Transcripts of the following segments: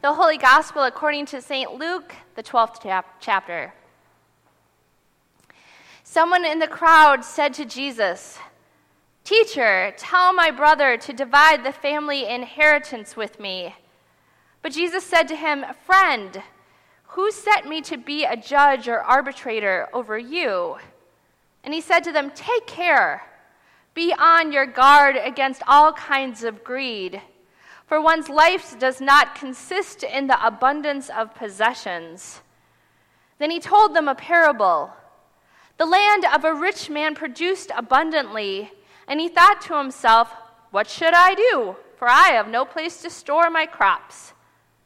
The Holy Gospel according to St. Luke, the 12th chap- chapter. Someone in the crowd said to Jesus, Teacher, tell my brother to divide the family inheritance with me. But Jesus said to him, Friend, who set me to be a judge or arbitrator over you? And he said to them, Take care. Be on your guard against all kinds of greed. For one's life does not consist in the abundance of possessions. Then he told them a parable. The land of a rich man produced abundantly, and he thought to himself, What should I do? For I have no place to store my crops.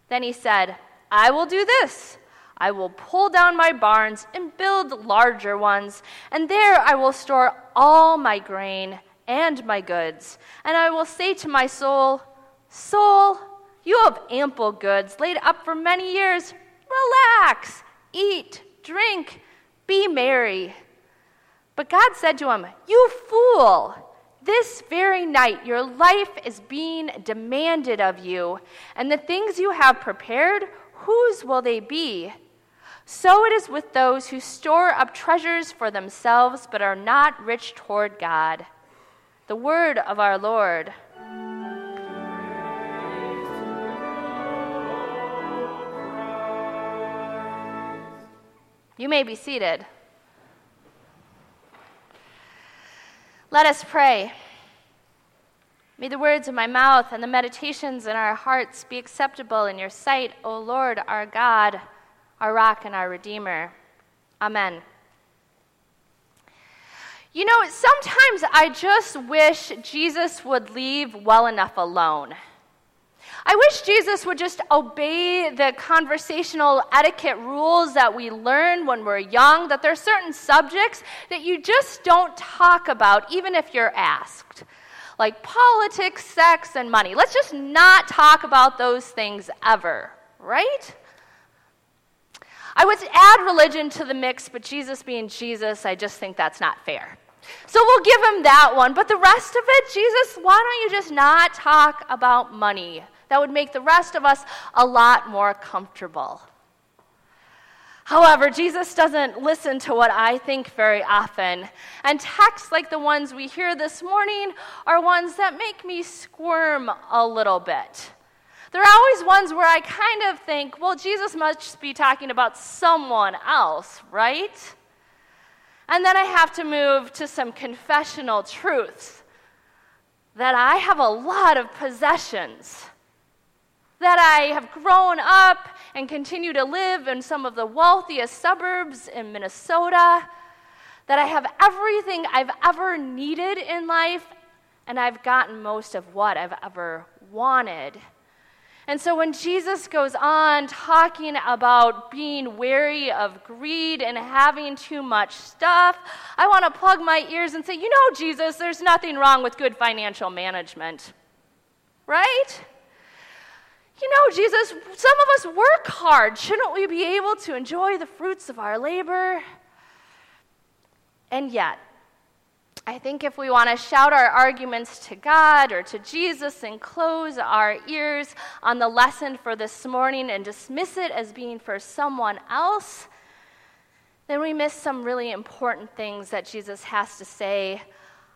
Then he said, I will do this. I will pull down my barns and build larger ones, and there I will store all my grain and my goods. And I will say to my soul, Soul, you have ample goods laid up for many years. Relax, eat, drink, be merry. But God said to him, You fool! This very night your life is being demanded of you, and the things you have prepared, whose will they be? So it is with those who store up treasures for themselves but are not rich toward God. The word of our Lord. You may be seated. Let us pray. May the words of my mouth and the meditations in our hearts be acceptable in your sight, O Lord, our God, our rock and our Redeemer. Amen. You know, sometimes I just wish Jesus would leave well enough alone. I wish Jesus would just obey the conversational etiquette rules that we learn when we're young, that there are certain subjects that you just don't talk about, even if you're asked. Like politics, sex, and money. Let's just not talk about those things ever, right? I would add religion to the mix, but Jesus being Jesus, I just think that's not fair. So we'll give him that one. But the rest of it, Jesus, why don't you just not talk about money? That would make the rest of us a lot more comfortable. However, Jesus doesn't listen to what I think very often. And texts like the ones we hear this morning are ones that make me squirm a little bit. They're always ones where I kind of think, well, Jesus must be talking about someone else, right? And then I have to move to some confessional truths that I have a lot of possessions that I have grown up and continue to live in some of the wealthiest suburbs in Minnesota, that I have everything I've ever needed in life, and I've gotten most of what I've ever wanted. And so when Jesus goes on talking about being wary of greed and having too much stuff, I want to plug my ears and say, you know, Jesus, there's nothing wrong with good financial management. Right? You know, Jesus, some of us work hard. Shouldn't we be able to enjoy the fruits of our labor? And yet, I think if we want to shout our arguments to God or to Jesus and close our ears on the lesson for this morning and dismiss it as being for someone else, then we miss some really important things that Jesus has to say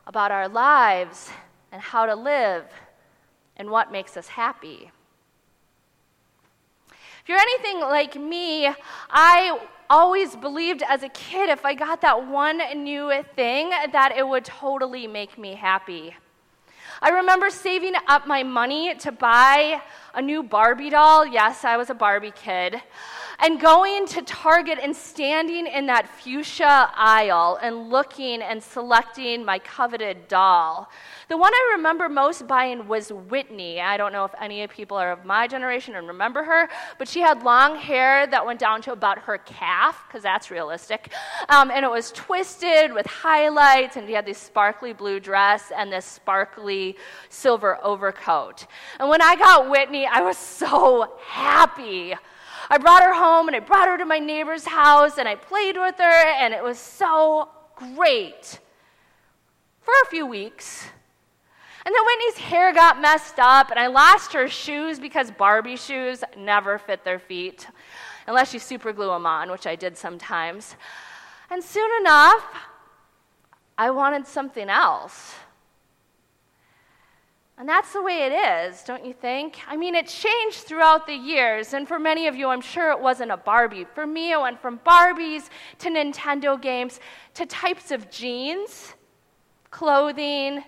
about our lives and how to live and what makes us happy. If you're anything like me, I always believed as a kid if I got that one new thing, that it would totally make me happy. I remember saving up my money to buy a new Barbie doll. Yes, I was a Barbie kid. And going to Target and standing in that fuchsia aisle and looking and selecting my coveted doll. The one I remember most buying was Whitney. I don't know if any of people are of my generation and remember her, but she had long hair that went down to about her calf, because that's realistic. Um, and it was twisted with highlights, and she had this sparkly blue dress and this sparkly silver overcoat. And when I got Whitney, I was so happy. I brought her home and I brought her to my neighbor's house and I played with her, and it was so great for a few weeks. And then Whitney's hair got messed up, and I lost her shoes because Barbie shoes never fit their feet, unless you super glue them on, which I did sometimes. And soon enough, I wanted something else. And that's the way it is, don't you think? I mean, it changed throughout the years, and for many of you, I'm sure it wasn't a Barbie. For me, it went from Barbies to Nintendo games to types of jeans, clothing,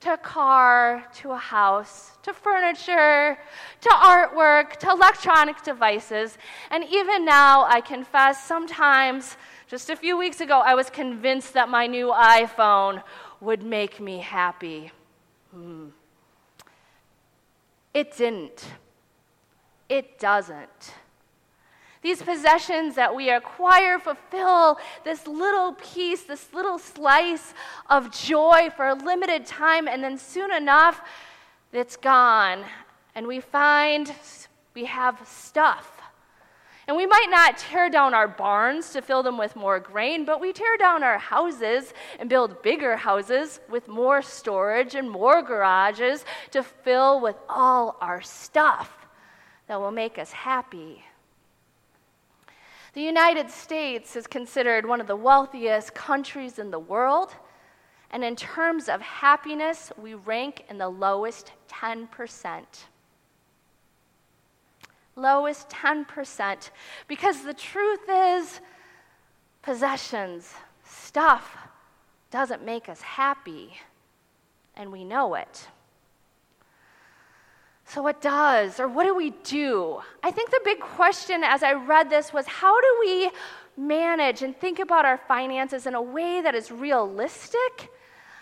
to a car, to a house, to furniture, to artwork, to electronic devices. And even now, I confess, sometimes, just a few weeks ago, I was convinced that my new iPhone would make me happy. Hmm. It didn't. It doesn't. These possessions that we acquire fulfill this little piece, this little slice of joy for a limited time, and then soon enough, it's gone. And we find we have stuff. And we might not tear down our barns to fill them with more grain, but we tear down our houses and build bigger houses with more storage and more garages to fill with all our stuff that will make us happy. The United States is considered one of the wealthiest countries in the world. And in terms of happiness, we rank in the lowest 10%. Lowest 10%. Because the truth is, possessions, stuff, doesn't make us happy. And we know it. So, what does, or what do we do? I think the big question as I read this was how do we manage and think about our finances in a way that is realistic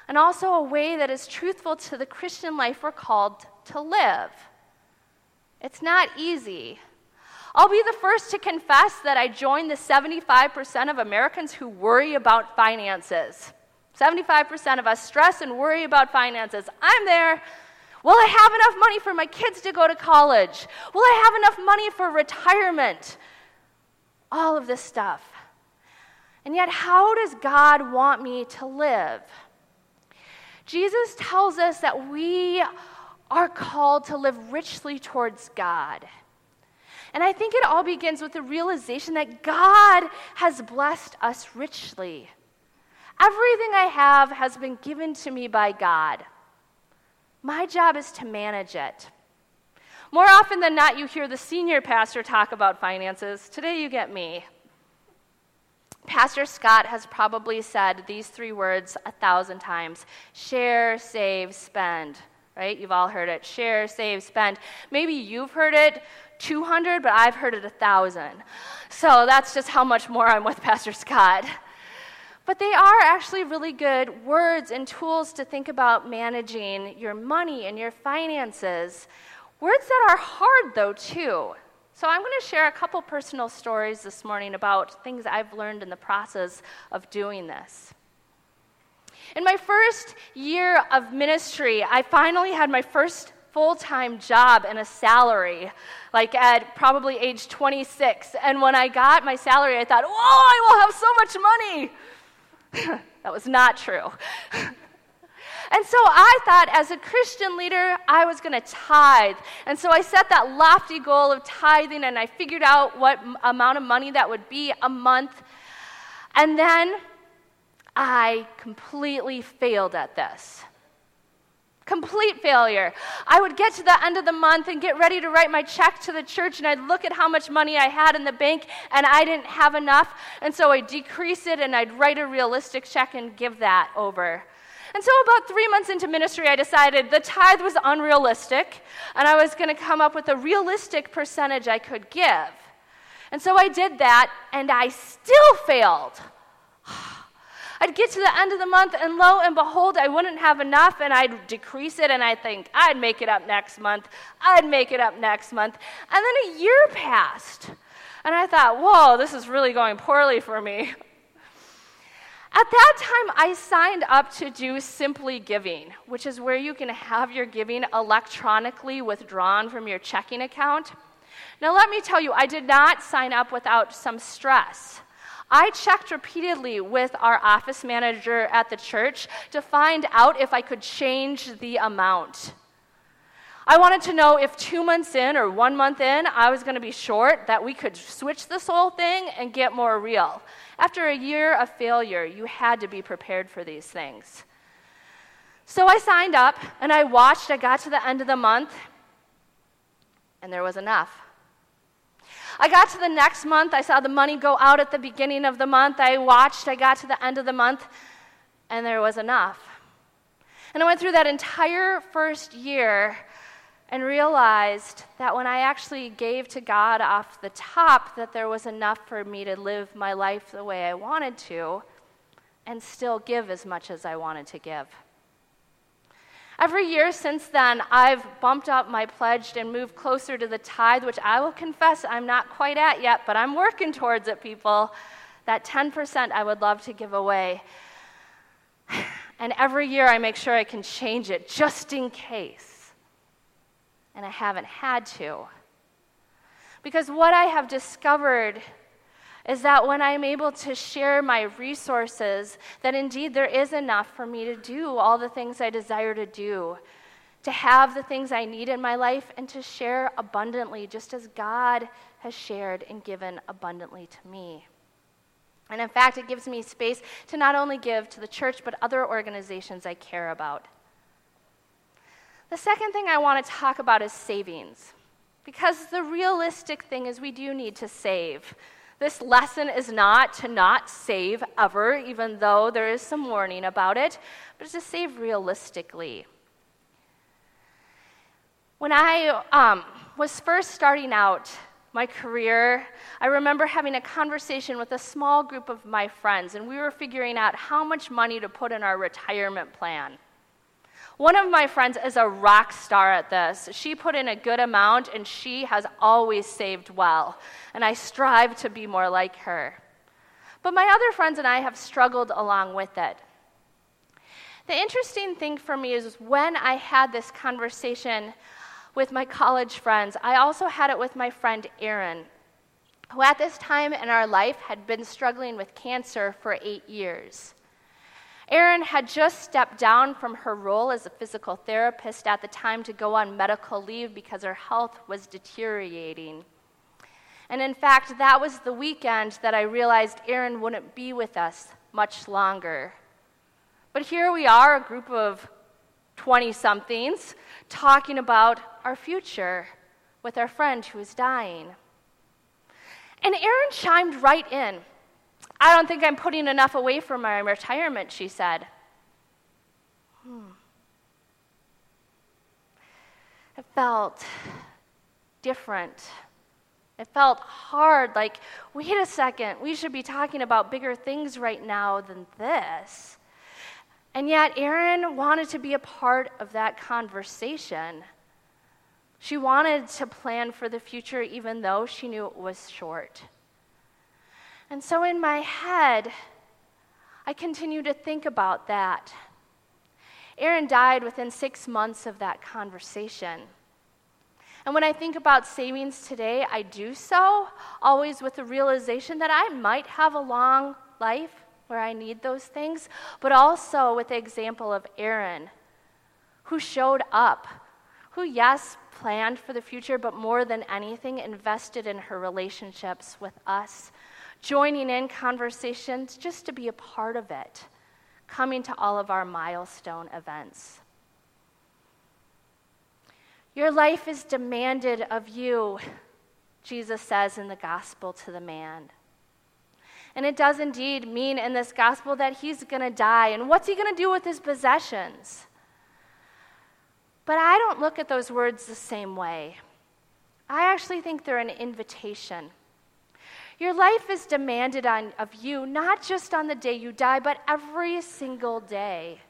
and also a way that is truthful to the Christian life we're called to live? It's not easy. I'll be the first to confess that I join the 75% of Americans who worry about finances. 75% of us stress and worry about finances. I'm there. Will I have enough money for my kids to go to college? Will I have enough money for retirement? All of this stuff. And yet, how does God want me to live? Jesus tells us that we are called to live richly towards God. And I think it all begins with the realization that God has blessed us richly. Everything I have has been given to me by God. My job is to manage it. More often than not, you hear the senior pastor talk about finances. Today, you get me. Pastor Scott has probably said these three words a thousand times share, save, spend. Right? You've all heard it. Share, save, spend. Maybe you've heard it 200, but I've heard it a thousand. So that's just how much more I'm with Pastor Scott. But they are actually really good words and tools to think about managing your money and your finances. Words that are hard, though, too. So I'm going to share a couple personal stories this morning about things I've learned in the process of doing this. In my first year of ministry, I finally had my first full time job and a salary, like at probably age 26. And when I got my salary, I thought, whoa, I will have so much money. that was not true. And so I thought, as a Christian leader, I was going to tithe. And so I set that lofty goal of tithing, and I figured out what amount of money that would be a month. And then I completely failed at this. Complete failure. I would get to the end of the month and get ready to write my check to the church, and I'd look at how much money I had in the bank, and I didn't have enough. And so I'd decrease it and I'd write a realistic check and give that over. And so, about three months into ministry, I decided the tithe was unrealistic, and I was going to come up with a realistic percentage I could give. And so I did that, and I still failed. I'd get to the end of the month, and lo and behold, I wouldn't have enough, and I'd decrease it, and I'd think, I'd make it up next month. I'd make it up next month. And then a year passed, and I thought, whoa, this is really going poorly for me. At that time, I signed up to do Simply Giving, which is where you can have your giving electronically withdrawn from your checking account. Now, let me tell you, I did not sign up without some stress. I checked repeatedly with our office manager at the church to find out if I could change the amount. I wanted to know if two months in or one month in I was going to be short, that we could switch this whole thing and get more real. After a year of failure, you had to be prepared for these things. So I signed up and I watched. I got to the end of the month, and there was enough. I got to the next month. I saw the money go out at the beginning of the month. I watched. I got to the end of the month, and there was enough. And I went through that entire first year and realized that when I actually gave to God off the top, that there was enough for me to live my life the way I wanted to and still give as much as I wanted to give. Every year since then, I've bumped up my pledge and moved closer to the tithe, which I will confess I'm not quite at yet, but I'm working towards it, people. That 10% I would love to give away. And every year I make sure I can change it just in case. And I haven't had to. Because what I have discovered is that when I'm able to share my resources, that indeed there is enough for me to do all the things I desire to do, to have the things I need in my life, and to share abundantly, just as God has shared and given abundantly to me. And in fact, it gives me space to not only give to the church, but other organizations I care about. The second thing I want to talk about is savings. Because the realistic thing is, we do need to save. This lesson is not to not save ever, even though there is some warning about it, but to save realistically. When I um, was first starting out my career, I remember having a conversation with a small group of my friends, and we were figuring out how much money to put in our retirement plan. One of my friends is a rock star at this. She put in a good amount and she has always saved well. And I strive to be more like her. But my other friends and I have struggled along with it. The interesting thing for me is when I had this conversation with my college friends, I also had it with my friend Erin, who at this time in our life had been struggling with cancer for eight years. Erin had just stepped down from her role as a physical therapist at the time to go on medical leave because her health was deteriorating. And in fact, that was the weekend that I realized Erin wouldn't be with us much longer. But here we are, a group of 20 somethings, talking about our future with our friend who is dying. And Erin chimed right in. I don't think I'm putting enough away for my retirement, she said. Hmm. It felt different. It felt hard, like, wait a second, we should be talking about bigger things right now than this. And yet, Erin wanted to be a part of that conversation. She wanted to plan for the future, even though she knew it was short. And so in my head, I continue to think about that. Erin died within six months of that conversation. And when I think about savings today, I do so always with the realization that I might have a long life where I need those things, but also with the example of Erin, who showed up, who, yes, planned for the future, but more than anything, invested in her relationships with us joining in conversations just to be a part of it, coming to all of our milestone events. Your life is demanded of you, Jesus says in the gospel to the man. And it does indeed mean in this gospel that he's going to die. And what's he going to do with his possessions? But I don't look at those words the same way. I actually think they're an invitation. Your life is demanded on, of you not just on the day you die, but every single day.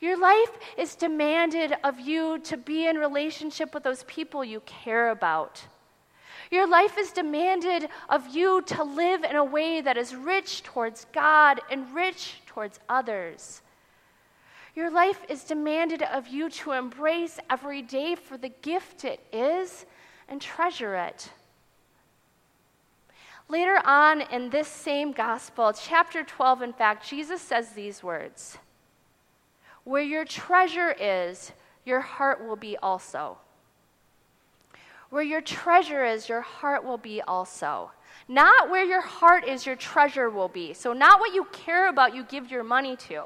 Your life is demanded of you to be in relationship with those people you care about. Your life is demanded of you to live in a way that is rich towards God and rich towards others. Your life is demanded of you to embrace every day for the gift it is and treasure it. Later on in this same gospel, chapter 12, in fact, Jesus says these words Where your treasure is, your heart will be also. Where your treasure is, your heart will be also. Not where your heart is, your treasure will be. So, not what you care about, you give your money to.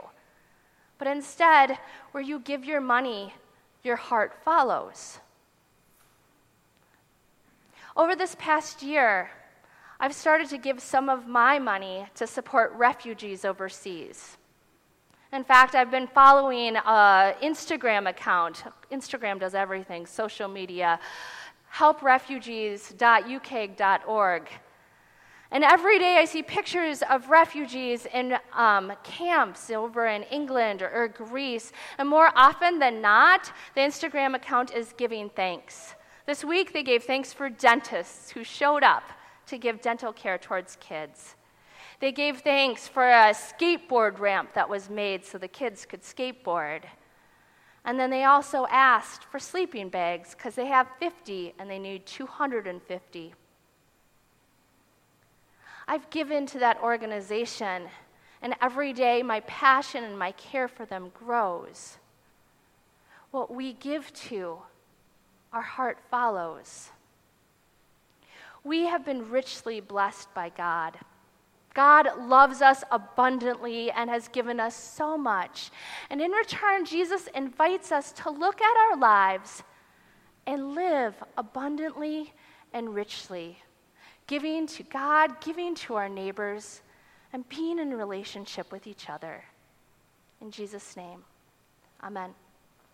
But instead, where you give your money, your heart follows. Over this past year, I've started to give some of my money to support refugees overseas. In fact, I've been following an Instagram account. Instagram does everything, social media, helprefugees.uk.org. And every day I see pictures of refugees in um, camps over in England or, or Greece. And more often than not, the Instagram account is giving thanks. This week they gave thanks for dentists who showed up to give dental care towards kids. They gave thanks for a skateboard ramp that was made so the kids could skateboard. And then they also asked for sleeping bags because they have 50 and they need 250. I've given to that organization, and every day my passion and my care for them grows. What we give to, our heart follows. We have been richly blessed by God. God loves us abundantly and has given us so much. And in return, Jesus invites us to look at our lives and live abundantly and richly, giving to God, giving to our neighbors, and being in relationship with each other. In Jesus' name, amen.